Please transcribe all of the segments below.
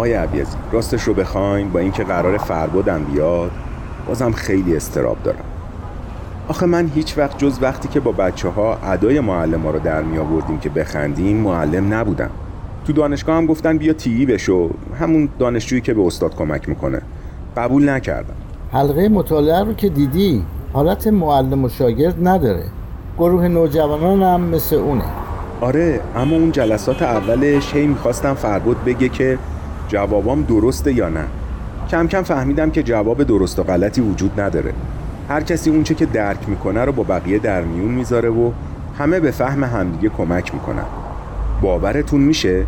آیا عبیزی راستش رو بخواین با اینکه قرار فربودم بیاد بازم خیلی استراب دارم. آخه من هیچ وقت جز وقتی که با بچه ها ادای معلم ها رو در می آوردیم که بخندیم معلم نبودم. تو دانشگاه هم گفتن بیا تیی بشو همون دانشجویی که به استاد کمک می‌کنه. قبول نکردم. حلقه مطالعه رو که دیدی حالت معلم و شاگرد نداره. گروه نوجوانان هم مثل اونه. آره اما اون جلسات اولش هی می‌خواستم فربود بگه که جوابام درسته یا نه. کم کم فهمیدم که جواب درست و غلطی وجود نداره. هر کسی اونچه که درک می‌کنه رو با بقیه در میون می‌ذاره و همه به فهم همدیگه کمک می‌کنن. باورتون میشه؟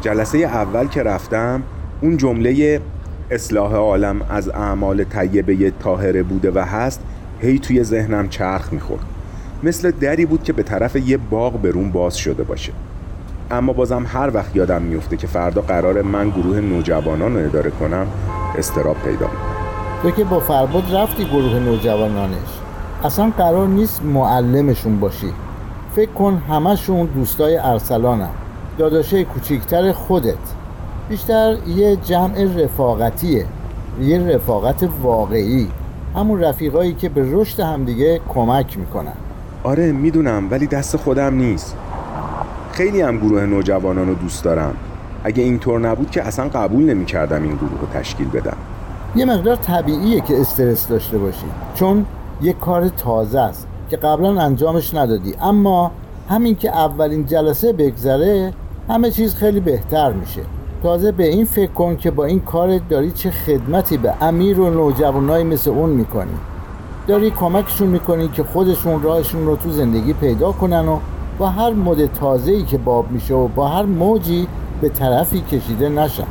جلسه اول که رفتم اون جمله اصلاح عالم از اعمال طیبه طاهره بوده و هست هی توی ذهنم چرخ می‌خورد. مثل دری بود که به طرف یه باغ برون باز شده باشه. اما بازم هر وقت یادم میفته که فردا قرار من گروه نوجوانان رو اداره کنم استراب پیدا می‌کنم تو که با فرباد رفتی گروه نوجوانانش. اصلا قرار نیست معلمشون باشی. فکر کن همشون دوستای ارسلانم داداشه کوچیکتر خودت. بیشتر یه جمع رفاقتیه. یه رفاقت واقعی. همون رفیقایی که به رشد همدیگه کمک می‌کنن. آره می‌دونم ولی دست خودم نیست. خیلی هم گروه نوجوانان رو دوست دارم. اگه اینطور نبود که اصلا قبول نمی‌کردم این گروه رو تشکیل بدم. یه مقدار طبیعیه که استرس داشته باشی چون یه کار تازه است که قبلا انجامش ندادی. اما همین که اولین جلسه بگذره همه چیز خیلی بهتر میشه. تازه به این فکر کن که با این کار داری چه خدمتی به امیر و نوجوانای مثل اون می‌کنی. داری کمکشون می‌کنی که خودشون راهشون رو تو زندگی پیدا کنن و با هر مد تازه‌ای که باب میشه و با هر موجی به طرفی کشیده نشن.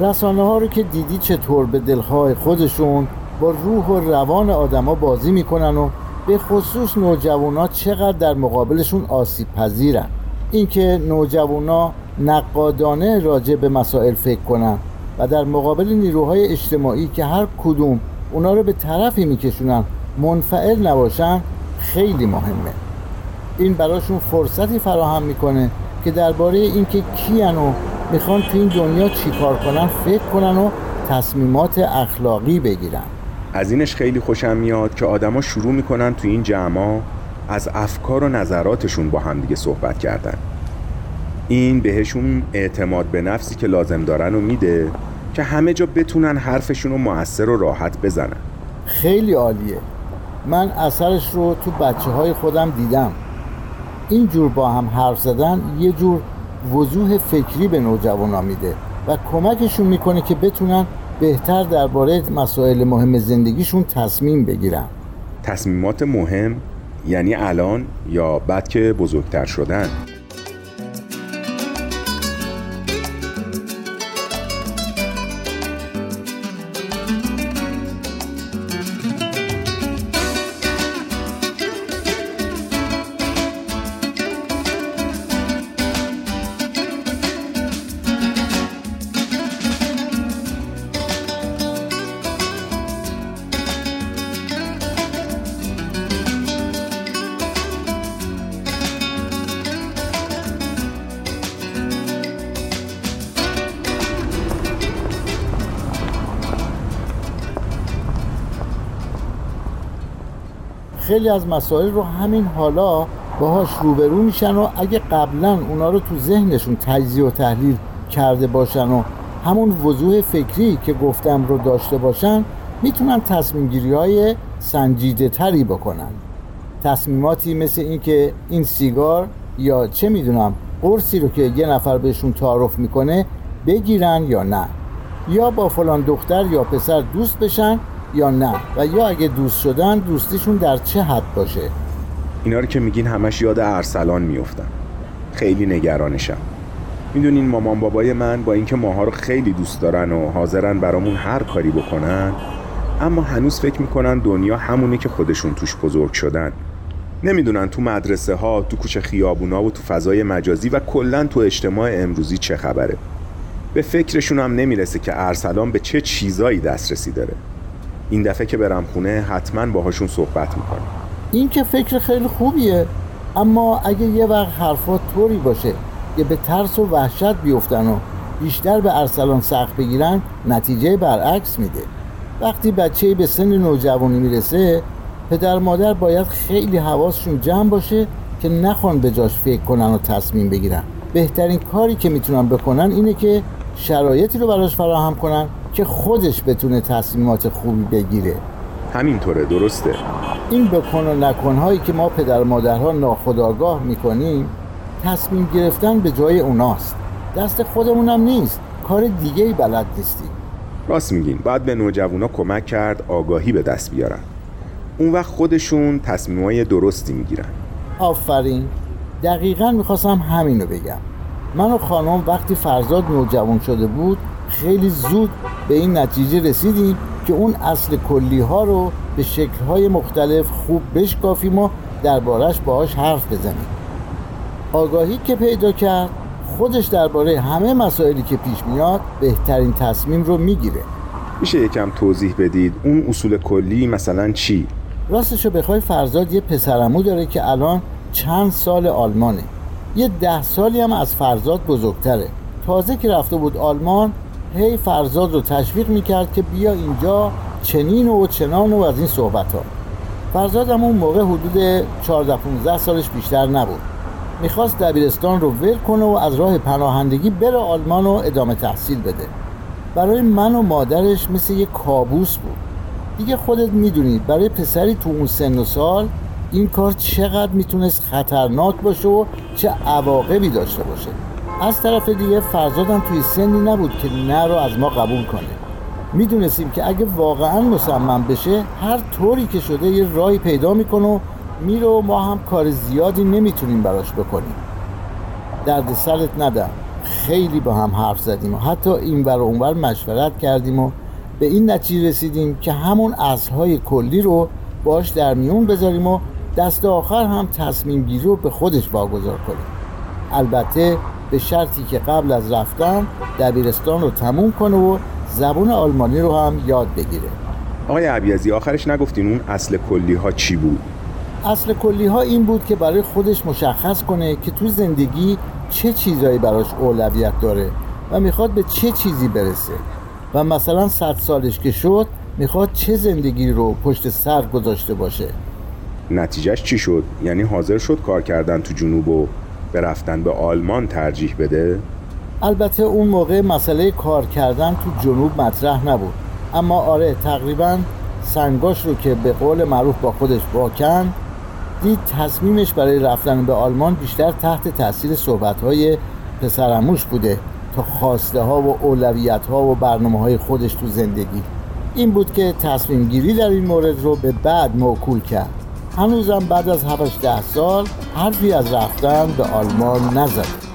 رسانه ها رو که دیدی چطور به دلهای خودشون با روح و روان آدما بازی می‌کنن و به خصوص نوجوانا چقدر در مقابلشون آسیب پذیرن. اینکه نوجوانا نقادانه راجع به مسائل فکر کنن و در مقابل نیروهای اجتماعی که هر کدوم اونا رو به طرفی میکشونن منفعل نباشن خیلی مهمه. این براشون فرصتی فراهم می‌کنه که درباره اینکه کیان و می‌خوان تو این دنیا چیکار کنن فکر کنن و تصمیمات اخلاقی بگیرن. از اینش خیلی خوشم میاد که آدما شروع می‌کنن تو این جمع از افکار و نظراتشون با همدیگه صحبت کردن. این بهشون اعتماد به نفسی که لازم دارن و میده که همه جا بتونن حرفشون رو مؤثر و راحت بزنن. خیلی عالیه. من اثرش رو تو بچه های خودم دیدم. این جور با هم حرف زدن یه جور وضوح فکری به نوجوانا میده و کمکشون می‌کنه که بتونن بهتر درباره مسائل مهم زندگیشون تصمیم بگیرن. تصمیمات مهم یعنی الان یا بعد که بزرگتر شدن؟ خیلی از مسائل رو همین حالا باهاش روبرو میشن و اگه قبلا اونا رو تو ذهنشون تجزیه و تحلیل کرده باشن و همون وضوح فکری که گفتم رو داشته باشن می‌تونن تصمیم گیری های سنجیده تری بکنن. تصمیماتی مثل اینکه این سیگار یا چه می‌دونم قرصی رو که یه نفر بهشون تعارف می‌کنه بگیرن یا نه. یا با فلان دختر یا پسر دوست بشن یا نه؟ و یا اگه دوست شدن دوستیشون در چه حد باشه؟ اینا رو که میگین همش یاد ارسلان میفتم خیلی نگرانشم. می‌دونین مامان بابای من با اینکه ماها رو خیلی دوست دارن و حاضرن برامون هر کاری بکنن اما هنوز فکر می‌کنن دنیا همونه که خودشون توش بزرگ شدن. نمی‌دونن تو مدرسه ها تو کوچه خیابونا و تو فضای مجازی و کلا تو اجتماع امروزی چه خبره. به فکرشون هم نمی‌رسه که ارسلان به چه چیزایی دسترسی داره. این دفعه که برم خونه حتما باهاشون صحبت می‌کنم. این که فکر خیلی خوبیه اما اگه یه وقت حرفات طوری باشه که به ترس و وحشت بیفتن و بیشتر به ارسلان سخت بگیرن نتیجه برعکس میده. وقتی بچه به سن نوجوانی می‌رسه پدر مادر باید خیلی حواسشون جمع باشه که نخوان به جاش فکر کنن و تصمیم بگیرن. بهترین کاری که می‌تونن بکنن اینه که شرایطی رو براش فراهم کنن که خودش بتونه تصمیمات خوبی بگیره. همینطوره درسته. این بکن و نکنهایی که ما پدر مادرها ناخداگاه می‌کنیم تصمیم گرفتن به جای اوناست. دست خودمونم نیست. کار دیگه ای بلد نیستیم. راست میگین. باید به نوجوانا کمک کرد آگاهی به دست بیارن. اون وقت خودشون تصمیمای درستی می‌گیرن. آفرین. دقیقا می‌خواستم همینو بگم. من و خانم وقتی فرزاد نوجوان شده بود خیلی زود به این نتیجه رسیدیم که اون اصل کلی ها رو به شکل های مختلف خوب بشکافیم و دربارش باهاش حرف بزنیم. آگاهی که پیدا کرد خودش درباره همه مسائلی که پیش میاد بهترین تصمیم رو می‌گیره. میشه یکم توضیح بدید؟ اون اصول کلی مثلا چی؟ راستشو بخوای فرزاد یه پسرمو داره که الان چند سال آلمانه. یه ده سالی هم از فرزاد بزرگتره. تازه که رفته بود آلمان هی فرزاد رو تشویق می‌کرد که بیا اینجا چنین و چنان و از این صحبت ها فرزاد هم اون موقع حدود 14-15 سالش بیشتر نبود. می‌خواست دبیرستان رو ول کنه و از راه پناهندگی بره آلمان و ادامه تحصیل بده. برای من و مادرش مثل یه کابوس بود. دیگه خودت می‌دونی برای پسری تو اون سن و سال این کار چقدر می‌تونست خطرناک باشه و چه عواقبی داشته باشه. از طرف دیگه فرزادم توی سنی نبود که نه رو از ما قبول کنه. می‌دونستیم که اگه واقعا مصمم بشه هر طوری که شده یه راهی پیدا می‌کنه و میره و ما هم کار زیادی نمی‌تونیم براش بکنیم. درد سرت ندم خیلی با هم حرف زدیم و حتی این ور و اونور مشورت کردیم و به این نتیجه رسیدیم که همون اصلهای کلی رو باش در میون بذاریم و دست آخر هم تصمیم گیری رو به خودش واگذار کنیم. البته به شرطی که قبل از رفتن دبیرستان رو تموم کنه و زبون آلمانی رو هم یاد بگیره. آقای عبیزی آخرش نگفتین اون اصل کلی ها چی بود؟ اصل کلی ها این بود که برای خودش مشخص کنه که تو زندگی چه چیزایی براش اولویت داره و می‌خواد به چه چیزی برسه. و مثلا صد سالش که شد می‌خواد چه زندگی رو پشت سر گذاشته باشه. نتیجهش چی شد؟ یعنی حاضر شد کار کردن تو جنوب و به رفتن به آلمان ترجیح بده؟ البته اون موقع مسئله کار کردن تو جنوب مطرح نبود. اما آره تقریبا سنگاش رو که به قول معروف با خودش واکن دید تصمیمش برای رفتن به آلمان بیشتر تحت تاثیر صحبت‌های پسرموش بوده تا خواسته ها و اولویت ها و برنامه های خودش تو زندگی. این بود که تصمیم گیری در این مورد رو به بعد موکول کرد. هنوزم بعد از 7 ده سال حرفی از رفتن به آلمان نزد.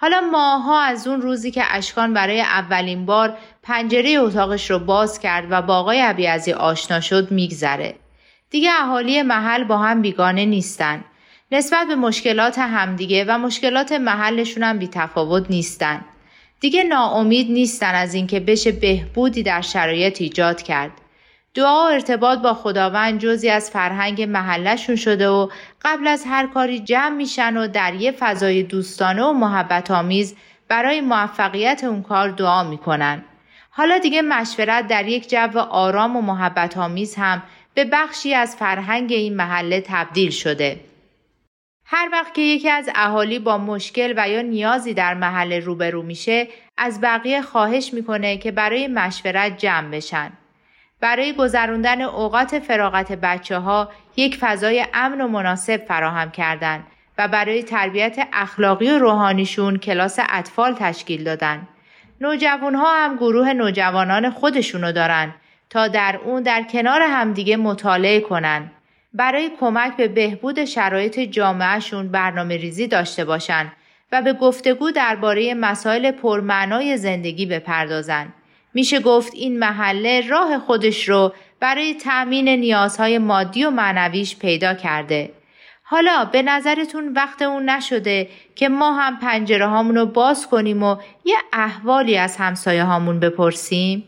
حالا ماها از اون روزی که اشکان برای اولین بار پنجره اتاقش رو باز کرد و با آقای عبیعزی آشنا شد میگذره. دیگه اهالی محل با هم بیگانه نیستن. نسبت به مشکلات همدیگه و مشکلات محلشون هم بیتفاوت نیستن. دیگه ناامید نیستن از اینکه بشه بهبودی در شرایط ایجاد کرد. دعا و ارتباط با خداوند جزی از فرهنگ محلشون شده و قبل از هر کاری جمع میشن و در یه فضای دوستانه و محبت آمیز برای موفقیت اون کار دعا می‌کنن. حالا دیگه مشورت در یک جو آرام و محبت آمیز هم به بخشی از فرهنگ این محله تبدیل شده. هر وقت که یکی از اهالی با مشکل و یا نیازی در محله روبرو میشه از بقیه خواهش می‌کنه که برای مشورت جمع بشن. برای گذراندن اوقات فراغت بچه ها یک فضای امن و مناسب فراهم کردن و برای تربیت اخلاقی و روحانیشون کلاس اطفال تشکیل دادن. نوجوان ها هم گروه نوجوانان خودشونو دارن تا در اون در کنار همدیگه مطالعه کنن. برای کمک به بهبود شرایط جامعهشون برنامه ریزی داشته باشن و به گفتگو درباره مسائل پرمعنای زندگی بپردازن. میشه گفت این محله راه خودش رو برای تأمین نیازهای مادی و معنویش پیدا کرده. حالا به نظرتون وقت اون نشده که ما هم پنجره هامون رو باز کنیم و یه احوالی از همسایه هامون بپرسیم؟